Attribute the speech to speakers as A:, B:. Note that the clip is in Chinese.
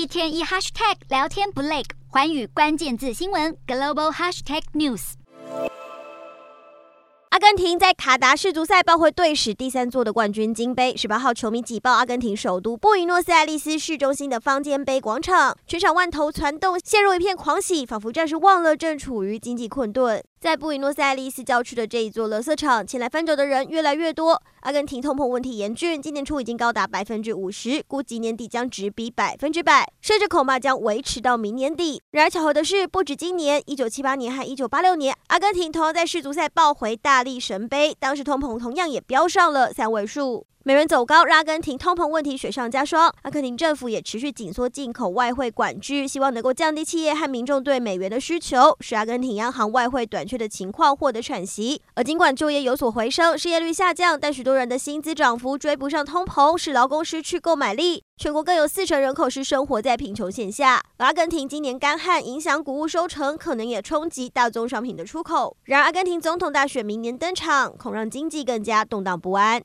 A: 一天一 hashtag 聊天不累，寰宇关键字新闻 global hashtag news。
B: 阿根廷在卡达世足赛抱回队史第三座的冠军金杯。十八号，球迷挤爆阿根廷首都布宜诺斯艾利斯市中心的方尖碑广场，全场万头攒动，陷入一片狂喜，仿佛暂时忘了正处于经济困顿。在布宜诺斯艾利斯郊区的这一座垃圾场，前来翻找的人越来越多。阿根廷通膨问题严峻，今年初已经高达百分之五十，估计年底将直逼百分之百，甚至恐怕将维持到明年底。然而巧合的是，不止今年，一九七八年和一九八六年，阿根廷同样在世足赛抱回大力神杯，当时通膨同样也飙上了三位数。美元走高，让阿根廷通膨问题雪上加霜。阿根廷政府也持续紧缩进口外汇管制，希望能够降低企业和民众对美元的需求，使阿根廷央行外汇短缺的情况获得喘息。而尽管就业有所回升，失业率下降，但许多人的薪资涨幅追不上通膨，使劳工失去购买力。全国更有四成人口是生活在贫穷线下。阿根廷今年干旱影响谷物收成，可能也冲击大宗商品的出口。然而，阿根廷总统大选明年登场，恐让经济更加动荡不安。